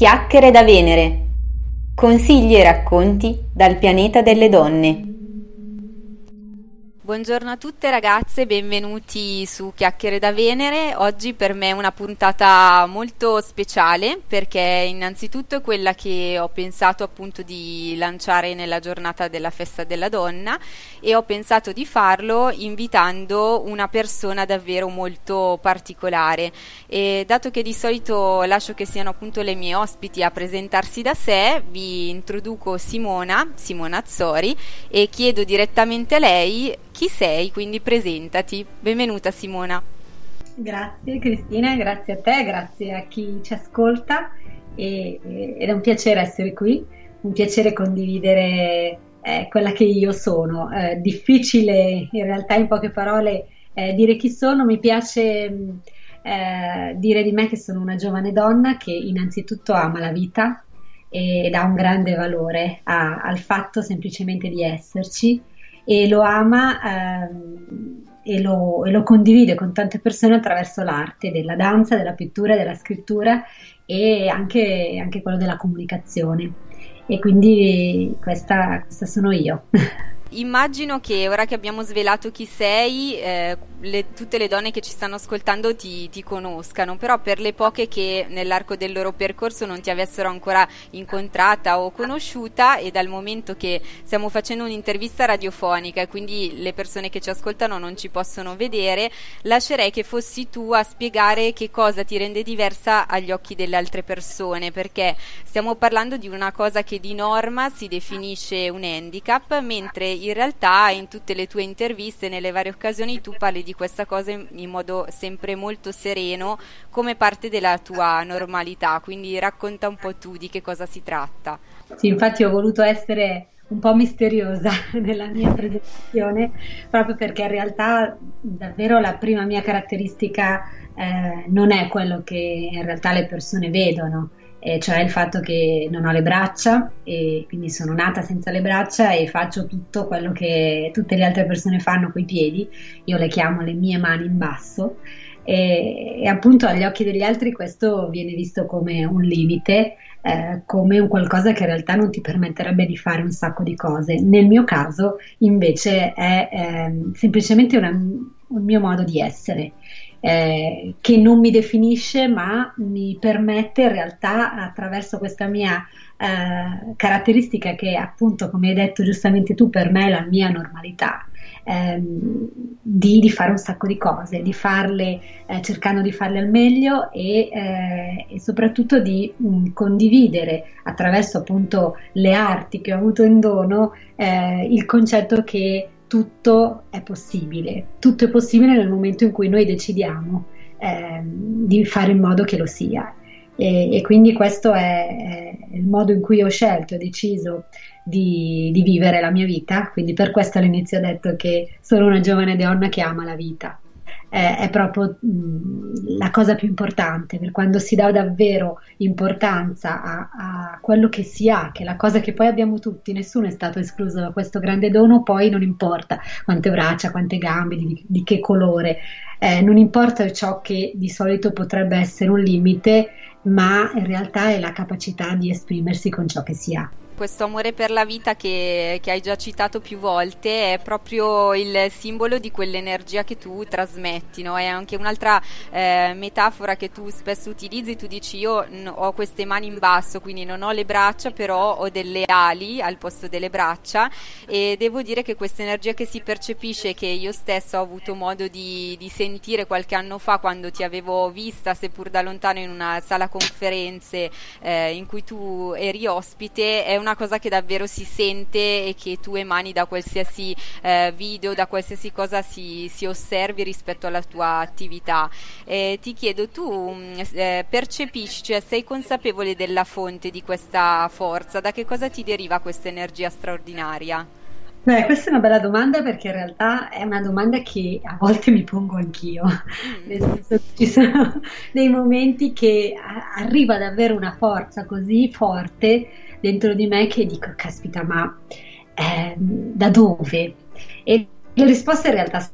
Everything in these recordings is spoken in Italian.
Chiacchiere da Venere. Consigli e racconti dal pianeta delle donne. Buongiorno a tutte ragazze, benvenuti su Chiacchiere da Venere. Oggi per me è una puntata molto speciale perché innanzitutto è quella che ho pensato appunto di lanciare nella giornata della festa della donna e ho pensato di farlo invitando una persona davvero molto particolare. E dato che di solito lascio che siano appunto le mie ospiti a presentarsi da sé, vi introduco Simona, Simona Azzori e chiedo direttamente a lei chi sei, quindi presentati. Benvenuta Simona. Grazie Cristina, grazie a te, grazie a chi ci ascolta e, ed è un piacere essere qui, un piacere condividere eh, quella che io sono. Eh, difficile in realtà in poche parole eh, dire chi sono, mi piace eh, dire di me che sono una giovane donna che innanzitutto ama la vita e dà un grande valore a, al fatto semplicemente di esserci e lo ama ehm, e, lo, e, lo, condivide con tante persone attraverso l'arte della danza, della pittura, della scrittura e anche, anche quello della comunicazione. E quindi questa, questa sono io. Immagino che ora che abbiamo svelato chi sei, eh, le, tutte le donne che ci stanno ascoltando ti, ti, conoscano, però per le poche che nell'arco del loro percorso non ti avessero ancora incontrata o conosciuta e dal momento che stiamo facendo un'intervista radiofonica e quindi le persone che ci ascoltano non ci possono vedere, lascerei che fossi tu a spiegare che cosa ti rende diversa agli occhi delle altre persone, perché stiamo parlando di una cosa che di norma si definisce un handicap, mentre in realtà in tutte le tue interviste, nelle varie occasioni, tu parli di questa cosa in, in modo sempre molto sereno come parte della tua normalità, quindi racconta un po' tu di che cosa si tratta. Sì, infatti ho voluto essere un po' misteriosa nella mia presentazione, proprio perché in realtà davvero la prima mia caratteristica eh, non è quello che in realtà le persone vedono e cioè il fatto che non ho le braccia e quindi sono nata senza le braccia e faccio tutto quello che tutte le altre persone fanno coi piedi, io le chiamo le mie mani in basso. E, e appunto agli occhi degli altri questo viene visto come un limite, eh, come un qualcosa che in realtà non ti permetterebbe di fare un sacco di cose. Nel mio caso invece è eh, semplicemente una, un mio modo di essere eh, che non mi definisce ma mi permette in realtà attraverso questa mia eh, caratteristica che appunto come hai detto giustamente tu per me è la mia normalità ehm, di, di, fare un sacco di cose di farle eh, cercando di farle al meglio e, eh, e soprattutto di mh, mm, condividere attraverso appunto le arti che ho avuto in dono eh, il concetto che tutto è possibile, tutto è possibile nel momento in cui noi decidiamo eh, di fare in modo che lo sia. E, e quindi questo è, è, il modo in cui ho scelto, ho deciso di, di vivere la mia vita, quindi per questo all'inizio ho detto che sono una giovane donna che ama la vita eh, è proprio mh, la cosa più importante, per quando si dà davvero importanza a, a, quello che si ha, che è la cosa che poi abbiamo tutti, nessuno è stato escluso da questo grande dono, poi non importa quante braccia, quante gambe, di, di che colore, eh, non importa ciò che di solito potrebbe essere un limite, ma in realtà è la capacità di esprimersi con ciò che si ha questo amore per la vita che, che, hai già citato più volte è proprio il simbolo di quell'energia che tu trasmetti, no? è anche un'altra eh, metafora che tu spesso utilizzi, tu dici io ho queste mani in basso, quindi non ho le braccia, però ho delle ali al posto delle braccia e devo dire che questa energia che si percepisce, che io stessa ho avuto modo di, di sentire qualche anno fa quando ti avevo vista, seppur da lontano, in una sala conferenze eh, in cui tu eri ospite, è una una cosa che davvero si sente e che tu emani da qualsiasi eh, video, da qualsiasi cosa si, si, osservi rispetto alla tua attività. Eh, ti chiedo, tu mm, eh, percepisci, cioè sei consapevole della fonte di questa forza? Da che cosa ti deriva questa energia straordinaria? Beh, questa è una bella domanda perché in realtà è una domanda che a volte mi pongo anch'io, mm. nel senso che ci sono dei momenti che arriva davvero una forza così forte dentro di me che dico, caspita, ma eh, da dove? E le risposte in realtà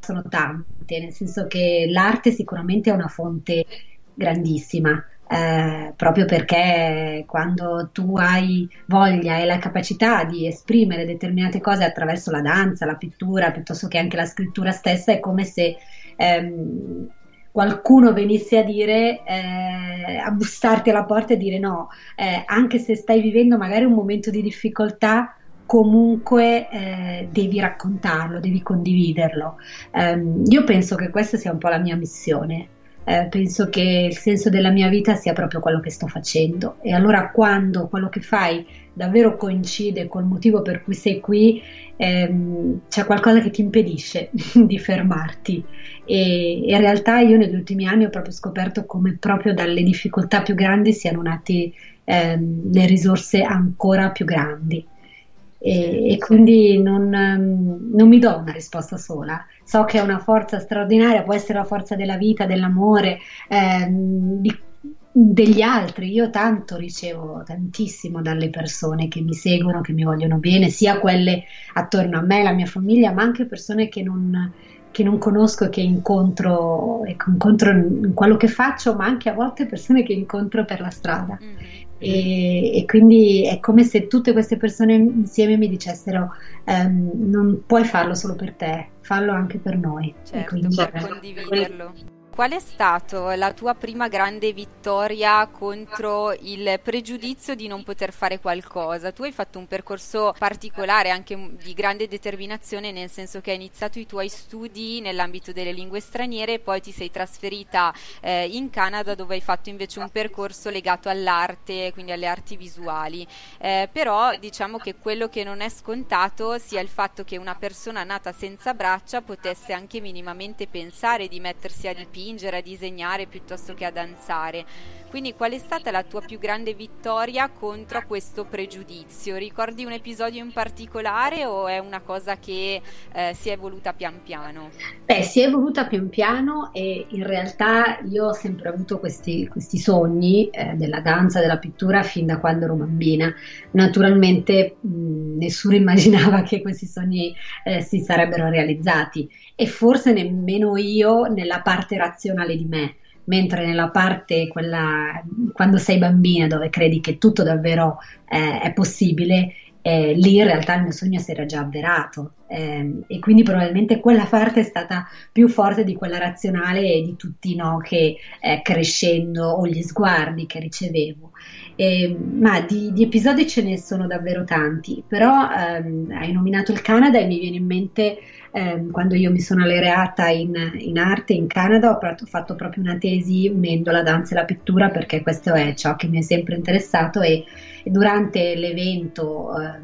sono tante, nel senso che l'arte sicuramente è una fonte grandissima, eh, proprio perché quando tu hai voglia e la capacità di esprimere determinate cose attraverso la danza, la pittura, piuttosto che anche la scrittura stessa, è come se ehm, qualcuno venisse a dire, eh, a bussarti alla porta e dire no, eh, anche se stai vivendo magari un momento di difficoltà, comunque eh, devi raccontarlo, devi condividerlo. Um, io penso che questa sia un po' la mia missione, eh, penso che il senso della mia vita sia proprio quello che sto facendo e allora quando quello che fai davvero coincide col motivo per cui sei qui, ehm, c'è qualcosa che ti impedisce di fermarti e, in realtà io negli ultimi anni ho proprio scoperto come proprio dalle difficoltà più grandi siano nate ehm, le risorse ancora più grandi. E, e, quindi non, non, mi do una risposta sola. So che è una forza straordinaria, può essere la forza della vita, dell'amore, ehm, di, degli altri. Io tanto ricevo tantissimo dalle persone che mi seguono, che mi vogliono bene, sia quelle attorno a me, la mia famiglia, ma anche persone che non, che non conosco e che incontro, e incontro in quello che faccio, ma anche a volte persone che incontro per la strada. Mm-hmm. E, e, quindi è come se tutte queste persone insieme mi dicessero ehm, non puoi farlo solo per te, fallo anche per noi. Certo, quindi, per condividerlo. Qual è stata la tua prima grande vittoria contro il pregiudizio di non poter fare qualcosa? Tu hai fatto un percorso particolare, anche di grande determinazione, nel senso che hai iniziato i tuoi studi nell'ambito delle lingue straniere e poi ti sei trasferita eh, in Canada dove hai fatto invece un percorso legato all'arte, quindi alle arti visuali. Eh, però diciamo che quello che non è scontato sia il fatto che una persona nata senza braccia potesse anche minimamente pensare di mettersi a dipingere dipingere, a disegnare piuttosto che a danzare. Quindi qual è stata la tua più grande vittoria contro questo pregiudizio? Ricordi un episodio in particolare o è una cosa che eh, si è evoluta pian piano? Beh, si è evoluta pian piano e in realtà io ho sempre avuto questi, questi sogni eh, della danza, della pittura fin da quando ero bambina. Naturalmente mh, nessuno immaginava che questi sogni eh, si sarebbero realizzati e forse nemmeno io nella parte razionale di me mentre nella parte quella quando sei bambina dove credi che tutto davvero eh, è possibile, eh, lì in realtà il mio sogno si era già avverato eh, e quindi probabilmente quella parte è stata più forte di quella razionale e di tutti i no che eh, crescendo o gli sguardi che ricevevo. ma di, di, episodi ce ne sono davvero tanti, però ehm, hai nominato il Canada e mi viene in mente eh, quando io mi sono laureata in, in, arte in Canada ho fatto proprio una tesi unendo la danza e la pittura perché questo è ciò che mi è sempre interessato e, e durante l'evento eh,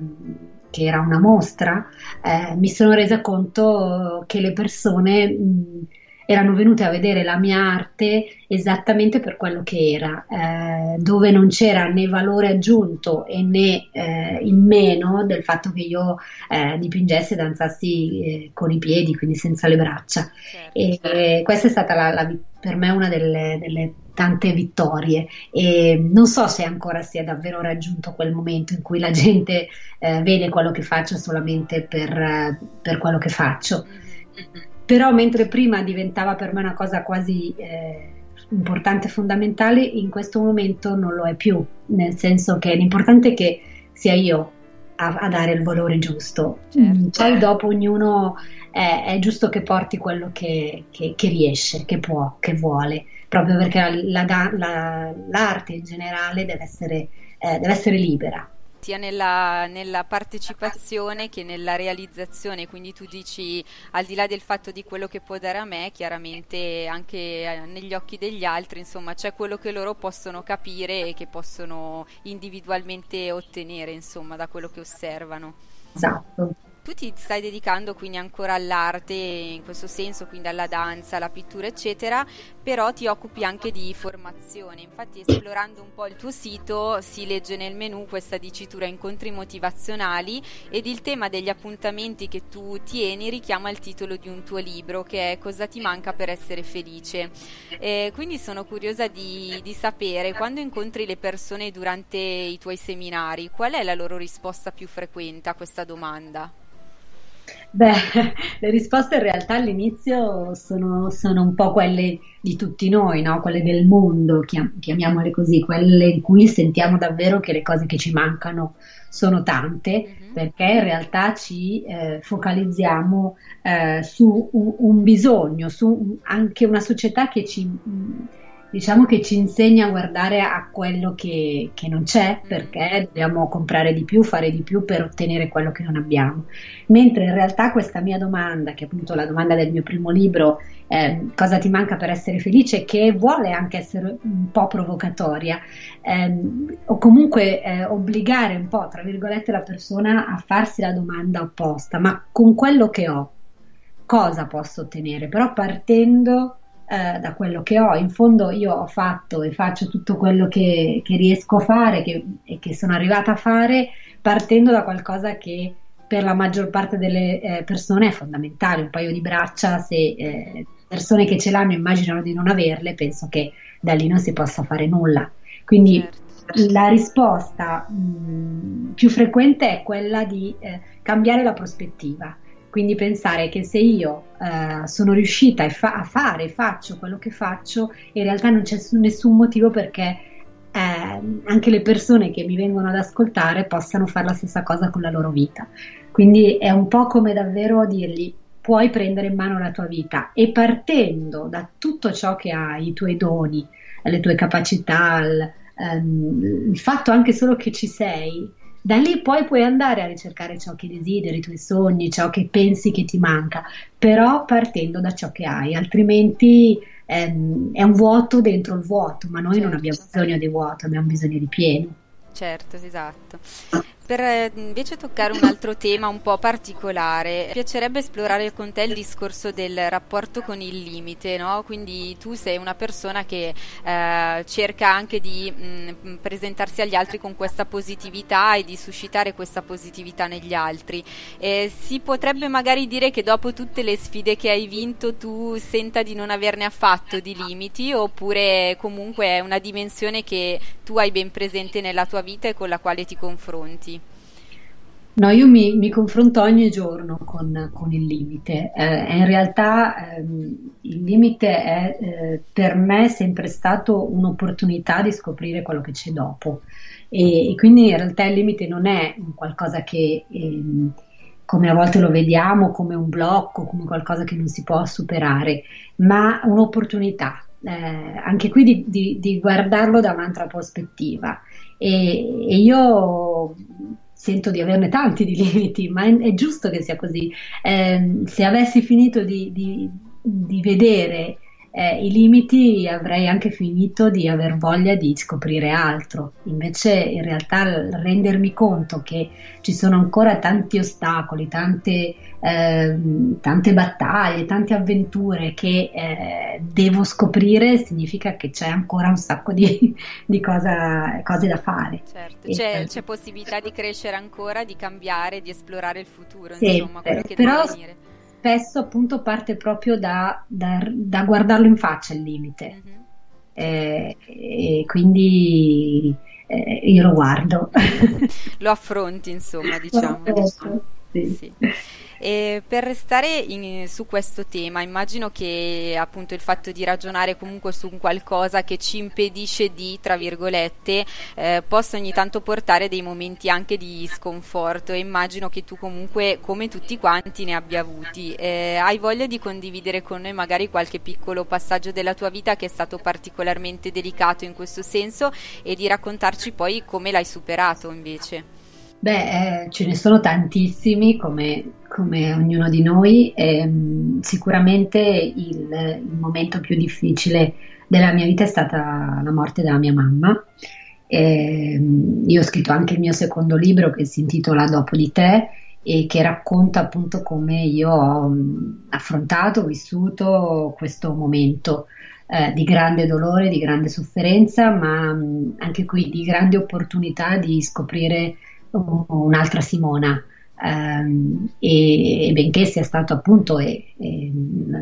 che era una mostra eh, mi sono resa conto che le persone mh, erano venute a vedere la mia arte esattamente per quello che era, eh, dove non c'era né valore aggiunto e né eh, il meno del fatto che io eh, dipingessi e danzassi eh, con i piedi, quindi senza le braccia. Certo. E questa è stata la, la, per me una delle, delle tante vittorie e non so se ancora si è davvero raggiunto quel momento in cui la gente eh, vede quello che faccio solamente per, per quello che faccio. Mm-hmm però mentre prima diventava per me una cosa quasi eh, importante e fondamentale, in questo momento non lo è più, nel senso che l'importante è che sia io a, a dare il valore giusto, certo. poi dopo ognuno è, è, giusto che porti quello che, che, che, riesce, che può, che vuole, proprio perché la, la, la, l'arte in generale deve essere, eh, deve essere libera sia nella, nella, partecipazione che nella realizzazione, quindi tu dici al di là del fatto di quello che può dare a me, chiaramente anche eh, negli occhi degli altri, insomma, c'è quello che loro possono capire e che possono individualmente ottenere, insomma, da quello che osservano. Esatto. Tu ti stai dedicando quindi ancora all'arte in questo senso, quindi alla danza, alla pittura, eccetera, però ti occupi anche di formazione. Infatti, esplorando un po' il tuo sito, si legge nel menu questa dicitura incontri motivazionali ed il tema degli appuntamenti che tu tieni richiama il titolo di un tuo libro che è Cosa ti manca per essere felice. Eh, quindi sono curiosa di, di sapere quando incontri le persone durante i tuoi seminari, qual è la loro risposta più frequente a questa domanda? Beh, le risposte in realtà all'inizio sono, sono un po' quelle di tutti noi, no? quelle del mondo, chiam- chiamiamole così, quelle in cui sentiamo davvero che le cose che ci mancano sono tante, mm-hmm. perché in realtà ci eh, focalizziamo eh, su un, un, bisogno, su anche una società che ci... Mh, diciamo che ci insegna a guardare a quello che, che, non c'è perché dobbiamo comprare di più, fare di più per ottenere quello che non abbiamo. Mentre in realtà questa mia domanda, che è appunto la domanda del mio primo libro, eh, cosa ti manca per essere felice, che vuole anche essere un po' provocatoria, ehm, o comunque eh, obbligare un po', tra virgolette, la persona a farsi la domanda opposta, ma con quello che ho, cosa posso ottenere? Però partendo eh, da quello che ho. In fondo io ho fatto e faccio tutto quello che, che riesco a fare che, e che sono arrivata a fare partendo da qualcosa che per la maggior parte delle eh, persone è fondamentale, un paio di braccia, se eh, persone che ce l'hanno immaginano di non averle, penso che da lì non si possa fare nulla. Quindi certo. la risposta mh, più frequente è quella di eh, cambiare la prospettiva quindi pensare che se io eh, sono riuscita a, fa- a fare, faccio quello che faccio, in realtà non c'è nessun motivo perché eh, anche le persone che mi vengono ad ascoltare possano fare la stessa cosa con la loro vita. Quindi è un po' come davvero dirgli puoi prendere in mano la tua vita e partendo da tutto ciò che hai, i tuoi doni, le tue capacità, il, um, il fatto anche solo che ci sei, da lì poi puoi andare a ricercare ciò che desideri, i tuoi sogni, ciò che pensi che ti manca, però partendo da ciò che hai, altrimenti ehm, è un vuoto dentro il vuoto, ma noi certo. non abbiamo bisogno di vuoto, abbiamo bisogno di pieno. Certo, esatto. Per eh, invece toccare un altro tema un po' particolare, mi piacerebbe esplorare con te il discorso del rapporto con il limite, no? Quindi tu sei una persona che eh, cerca anche di mh, mm, presentarsi agli altri con questa positività e di suscitare questa positività negli altri. Eh, si potrebbe magari dire che dopo tutte le sfide che hai vinto tu senta di non averne affatto di limiti oppure comunque è una dimensione che tu hai ben presente nella tua vita e con la quale ti confronti? No, io mi, mi, confronto ogni giorno con, con il limite. Eh, in realtà ehm, il limite è eh, per me sempre stato un'opportunità di scoprire quello che c'è dopo. E, e quindi in realtà il limite non è qualcosa che, ehm, come a volte lo vediamo, come un blocco, come qualcosa che non si può superare, ma un'opportunità. Eh, anche qui di, di, di, guardarlo da un'altra prospettiva. E, e io sento di averne tanti di limiti, ma è, è giusto che sia così. Eh, se avessi finito di, di, di vedere eh, i limiti avrei anche finito di aver voglia di scoprire altro. Invece in realtà rendermi conto che ci sono ancora tanti ostacoli, tante, eh, tante battaglie, tante avventure che eh, devo scoprire significa che c'è ancora un sacco di, di cosa, cose da fare. Certo, c'è, c'è, possibilità di crescere ancora, di cambiare, di esplorare il futuro, sì, insomma, quello che però, deve venire spesso appunto parte proprio da, da, da guardarlo in faccia il limite. Mm-hmm. Eh, e quindi eh, io lo guardo. lo affronti, insomma, diciamo. Sì. sì. E per restare in, su questo tema, immagino che appunto il fatto di ragionare comunque su qualcosa che ci impedisce di, tra virgolette, eh, possa ogni tanto portare dei momenti anche di sconforto e immagino che tu comunque, come tutti quanti, ne abbia avuti. Eh, hai voglia di condividere con noi magari qualche piccolo passaggio della tua vita che è stato particolarmente delicato in questo senso e di raccontarci poi come l'hai superato invece? Beh, eh, ce ne sono tantissimi come, come ognuno di noi. Eh, sicuramente il, il, momento più difficile della mia vita è stata la morte della mia mamma. Eh, io ho scritto anche il mio secondo libro che si intitola Dopo di te e che racconta appunto come io ho affrontato, vissuto questo momento eh, di grande dolore, di grande sofferenza, ma anche qui di grande opportunità di scoprire un'altra Simona. Um, e, benché sia stato appunto, e, e,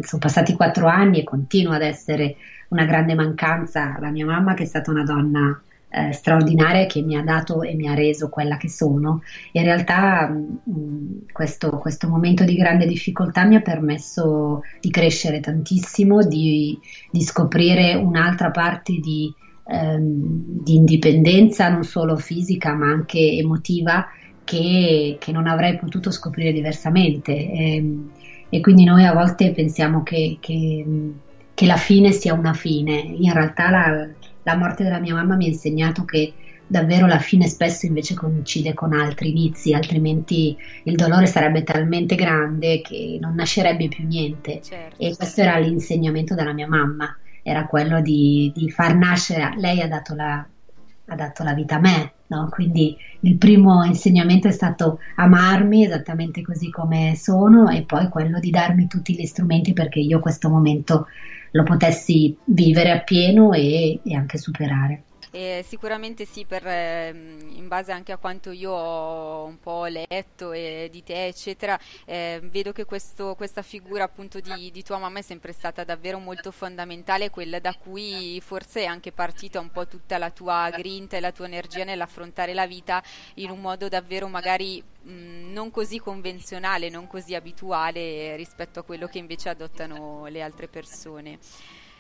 sono passati quattro anni e continua ad essere una grande mancanza la mia mamma che è stata una donna eh, straordinaria che mi ha dato e mi ha reso quella che sono. In realtà mh, questo, questo, momento di grande difficoltà mi ha permesso di crescere tantissimo, di, di scoprire un'altra parte di, ehm, di, indipendenza, non solo fisica ma anche emotiva, che, che non avrei potuto scoprire diversamente. E, ehm, e quindi noi a volte pensiamo che, che, che la fine sia una fine, in realtà la, la morte della mia mamma mi ha insegnato che davvero la fine spesso invece coincide con altri inizi, altrimenti il dolore sarebbe talmente grande che non nascerebbe più niente. Certo, e questo certo. era l'insegnamento della mia mamma, era quello di, di far nascere, lei ha dato la, ha dato la vita a me, no? quindi il primo insegnamento è stato amarmi esattamente così come sono e poi quello di darmi tutti gli strumenti perché io questo momento lo potessi vivere appieno e, e anche superare. Eh, sicuramente sì, per, eh, in base anche a quanto io ho un po' letto e di te, eccetera, eh, vedo che questo, questa figura appunto di, di, tua mamma è sempre stata davvero molto fondamentale, quella da cui forse è anche partita un po' tutta la tua grinta e la tua energia nell'affrontare la vita in un modo davvero magari mh, non così convenzionale, non così abituale rispetto a quello che invece adottano le altre persone.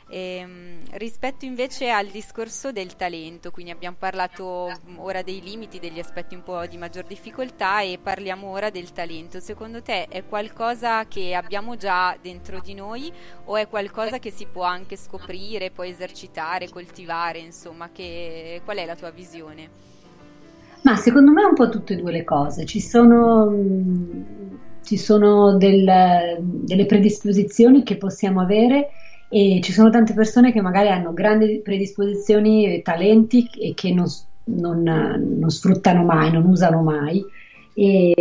Ehm, rispetto invece al discorso del talento, quindi abbiamo parlato ora dei limiti, degli aspetti un po' di maggior difficoltà e parliamo ora del talento. Secondo te è qualcosa che abbiamo già dentro di noi o è qualcosa che si può anche scoprire, poi esercitare, coltivare, insomma, che, qual è la tua visione? Ma secondo me un po' tutte e due le cose. Ci sono, ci sono del, delle predisposizioni che possiamo avere e ci sono tante persone che magari hanno grandi predisposizioni e talenti e che non, non, non sfruttano mai, non usano mai e,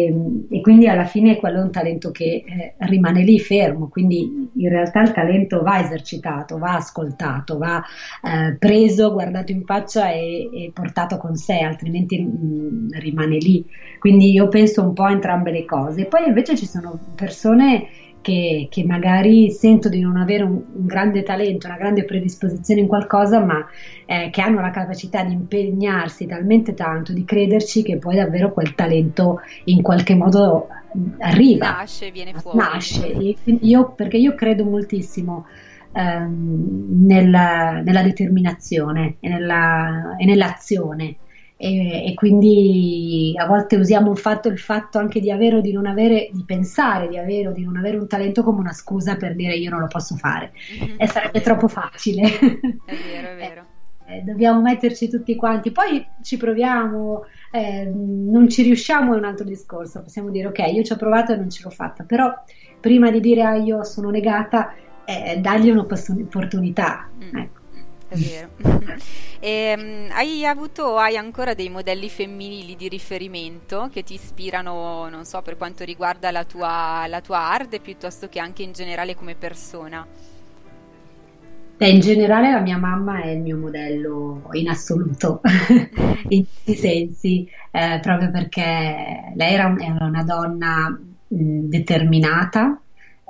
e, quindi alla fine quello è un talento che eh, rimane lì fermo, quindi in realtà il talento va esercitato, va ascoltato, va eh, preso, guardato in faccia e, e portato con sé, altrimenti mh, mm, rimane lì. Quindi io penso un po' a entrambe le cose. Poi invece ci sono persone che, che, magari sento di non avere un, un, grande talento, una grande predisposizione in qualcosa, ma eh, che hanno la capacità di impegnarsi talmente tanto, di crederci che poi davvero quel talento in qualche modo arriva. Nasce, viene fuori. Nasce. Io, perché io credo moltissimo ehm, nella, nella, determinazione e, nella, e nell'azione e, e, quindi a volte usiamo il fatto, il fatto anche di avere o di non avere, di pensare di avere o di non avere un talento come una scusa per dire io non lo posso fare mm-hmm. e sarebbe troppo facile. È vero, è vero. Eh, dobbiamo metterci tutti quanti, poi ci proviamo, eh, non ci riusciamo è un altro discorso, possiamo dire ok io ci ho provato e non ce l'ho fatta, però prima di dire ah, io sono negata, eh, dargli un'opportunità. Mm. Ecco è vero. e, ehm, hai avuto o hai ancora dei modelli femminili di riferimento che ti ispirano, non so, per quanto riguarda la tua, la tua arte piuttosto che anche in generale come persona? Beh, in generale la mia mamma è il mio modello in assoluto, in tutti i sensi, eh, proprio perché lei era, era una donna mh, determinata,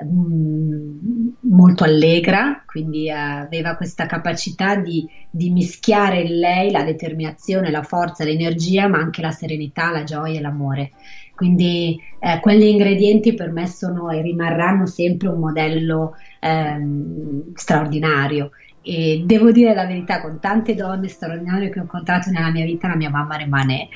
molto allegra, quindi eh, aveva questa capacità di, di, mischiare in lei la determinazione, la forza, l'energia, ma anche la serenità, la gioia e l'amore. Quindi eh, quegli ingredienti per me sono e rimarranno sempre un modello ehm, straordinario. E devo dire la verità, con tante donne straordinarie che ho incontrato nella mia vita, la mia mamma rimane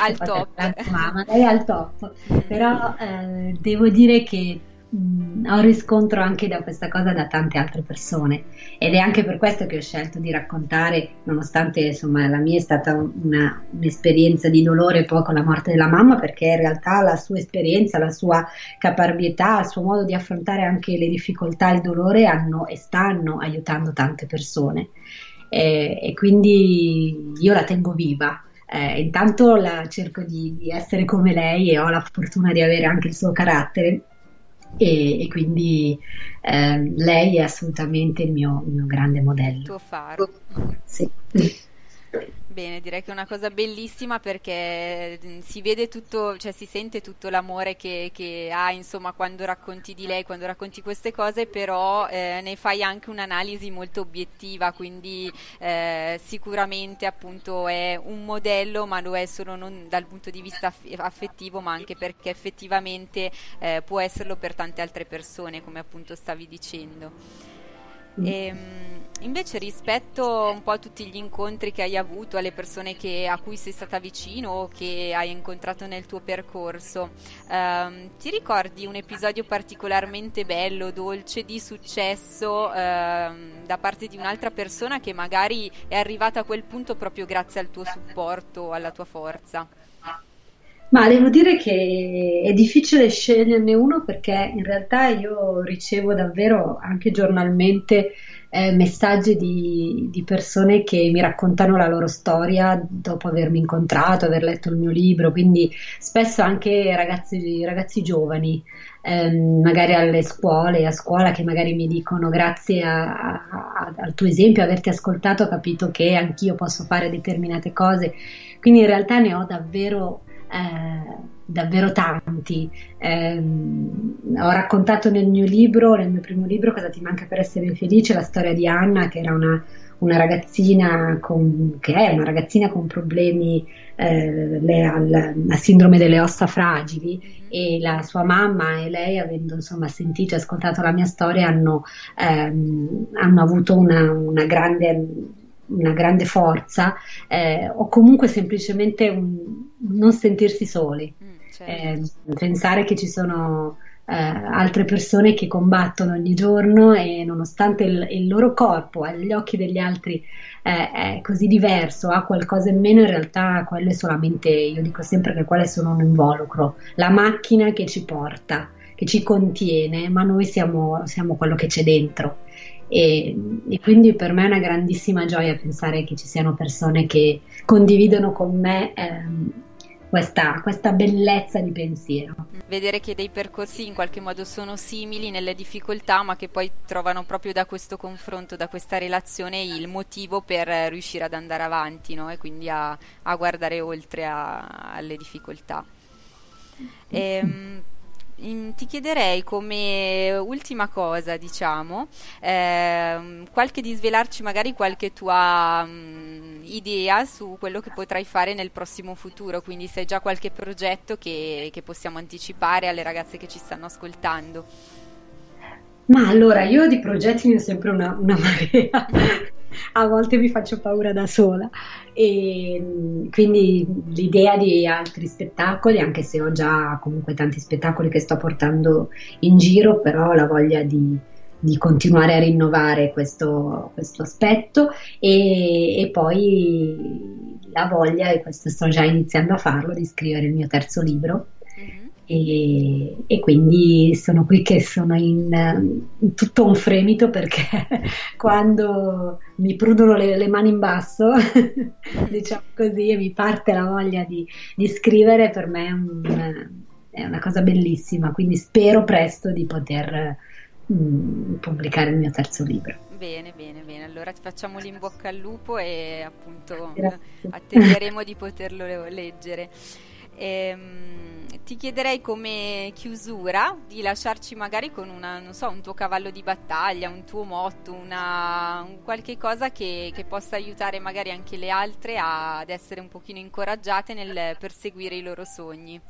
al top. mamma, lei è al top. Però eh, devo dire che mh, ho riscontro anche da questa cosa da tante altre persone ed è anche per questo che ho scelto di raccontare, nonostante insomma la mia è stata una, un'esperienza di dolore poi con la morte della mamma, perché in realtà la sua esperienza, la sua caparbietà, il suo modo di affrontare anche le difficoltà e il dolore hanno e stanno aiutando tante persone. E, e quindi io la tengo viva, eh, intanto la, cerco di, di, essere come lei e ho la fortuna di avere anche il suo carattere e, e quindi eh, lei è assolutamente il mio, il mio grande modello. Il tuo faro. Sì. Bene, direi che è una cosa bellissima perché mm, si vede tutto, cioè si sente tutto l'amore che, che ha, insomma, quando racconti di lei, quando racconti queste cose, però eh, ne fai anche un'analisi molto obiettiva, quindi eh, sicuramente appunto è un modello, ma lo è solo non dal punto di vista affettivo, ma anche perché effettivamente eh, può esserlo per tante altre persone, come appunto stavi dicendo. E, ehm, invece rispetto un po' a tutti gli incontri che hai avuto, alle persone che, a cui sei stata vicino o che hai incontrato nel tuo percorso, ehm, ti ricordi un episodio particolarmente bello, dolce, di successo ehm, da parte di un'altra persona che magari è arrivata a quel punto proprio grazie al tuo supporto, alla tua forza? Ma devo dire che è difficile sceglierne uno perché in realtà io ricevo davvero anche giornalmente eh, messaggi di, di, persone che mi raccontano la loro storia dopo avermi incontrato, aver letto il mio libro, quindi spesso anche ragazzi, ragazzi giovani, ehm, magari alle scuole, a scuola, che magari mi dicono grazie a, a, al tuo esempio, averti ascoltato, ho capito che anch'io posso fare determinate cose. Quindi in realtà ne ho davvero eh, davvero tanti. Eh, ho raccontato nel mio libro, nel mio primo libro, Cosa ti manca per essere felice, la storia di Anna, che era una, una ragazzina con, che è una ragazzina con problemi eh, le, al, la sindrome delle ossa fragili e la sua mamma e lei avendo insomma sentito e ascoltato la mia storia hanno, ehm, hanno avuto una, una grande una grande forza eh, o comunque semplicemente un, non sentirsi soli, mm, certo. eh, pensare che ci sono eh, altre persone che combattono ogni giorno e nonostante il, il loro corpo agli occhi degli altri eh, è così diverso, ha qualcosa in meno, in realtà quello è solamente, io dico sempre che quello è solo un involucro, la macchina che ci porta, che ci contiene, ma noi siamo, siamo quello che c'è dentro e, e, quindi per me è una grandissima gioia pensare che ci siano persone che condividono con me ehm, questa, questa, bellezza di pensiero. Vedere che dei percorsi in qualche modo sono simili nelle difficoltà, ma che poi trovano proprio da questo confronto, da questa relazione, il motivo per riuscire ad andare avanti no? e quindi a, a guardare oltre a, alle difficoltà. E, ehm, ti chiederei come ultima cosa, diciamo, eh, qualche di svelarci magari qualche tua mh, idea su quello che potrai fare nel prossimo futuro, quindi se hai già qualche progetto che, che possiamo anticipare alle ragazze che ci stanno ascoltando. Ma allora, io di progetti ne ho sempre una, una marea, a volte mi faccio paura da sola. E quindi l'idea di altri spettacoli, anche se ho già comunque tanti spettacoli che sto portando in giro, però la voglia di, di continuare a rinnovare questo, questo aspetto e, e, poi la voglia, e questo sto già iniziando a farlo, di scrivere il mio terzo libro e, e, quindi sono qui che sono in, in, tutto un fremito perché quando mi prudono le, le mani in basso, diciamo così, e mi parte la voglia di, di scrivere, per me è, un, è, una cosa bellissima, quindi spero presto di poter mm, pubblicare il mio terzo libro. Bene, bene, bene. Allora ti facciamo l'in bocca al lupo e appunto Grazie. attenderemo di poterlo leggere. Ehm, ti chiederei come chiusura di lasciarci magari con una, so, un tuo cavallo di battaglia, un tuo motto, una, un qualche cosa che, che, possa aiutare magari anche le altre a, ad essere un pochino incoraggiate nel perseguire i loro sogni.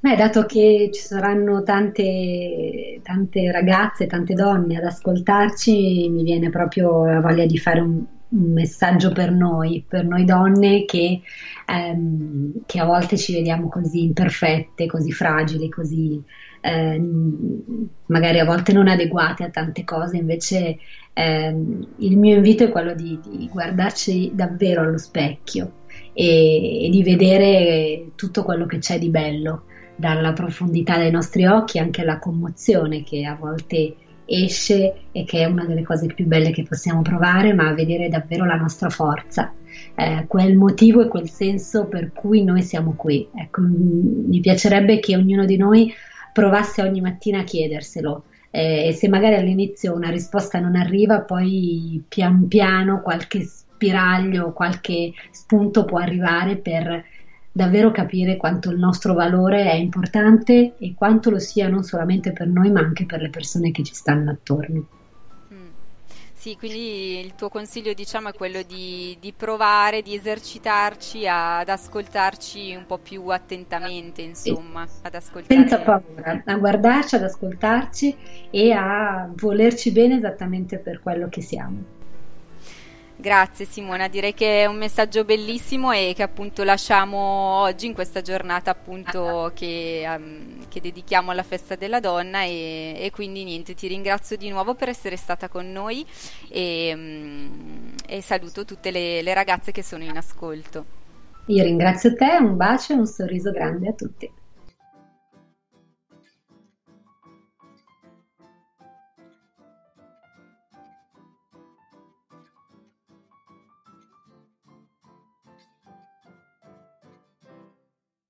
Beh, dato che ci saranno tante, tante ragazze, tante donne ad ascoltarci, mi viene proprio la voglia di fare un, un messaggio per noi, per noi donne che, ehm, che, a volte ci vediamo così imperfette, così fragili, così ehm, magari a volte non adeguate a tante cose, invece ehm, il mio invito è quello di, di guardarci davvero allo specchio e, e di vedere tutto quello che c'è di bello dalla profondità dei nostri occhi, anche la commozione che a volte esce e che è una delle cose più belle che possiamo provare, ma a vedere davvero la nostra forza, eh, quel motivo e quel senso per cui noi siamo qui. Ecco, mi piacerebbe che ognuno di noi provasse ogni mattina a chiederselo. Eh, e se magari all'inizio una risposta non arriva, poi pian piano qualche spiraglio, qualche spunto può arrivare per davvero capire quanto il nostro valore è importante e quanto lo sia non solamente per noi ma anche per le persone che ci stanno attorno. Mm. Sì, quindi il tuo consiglio diciamo è quello di, di provare, di esercitarci ad ascoltarci un po' più attentamente, insomma, ad ascoltare. Senza paura, a guardarci, ad ascoltarci e a volerci bene esattamente per quello che siamo. Grazie Simona, direi che è un messaggio bellissimo e che appunto lasciamo oggi in questa giornata appunto che, um, che dedichiamo alla festa della donna e, e, quindi niente, ti ringrazio di nuovo per essere stata con noi e, um, e saluto tutte le, le ragazze che sono in ascolto. Io ringrazio te, un bacio e un sorriso grande a tutti.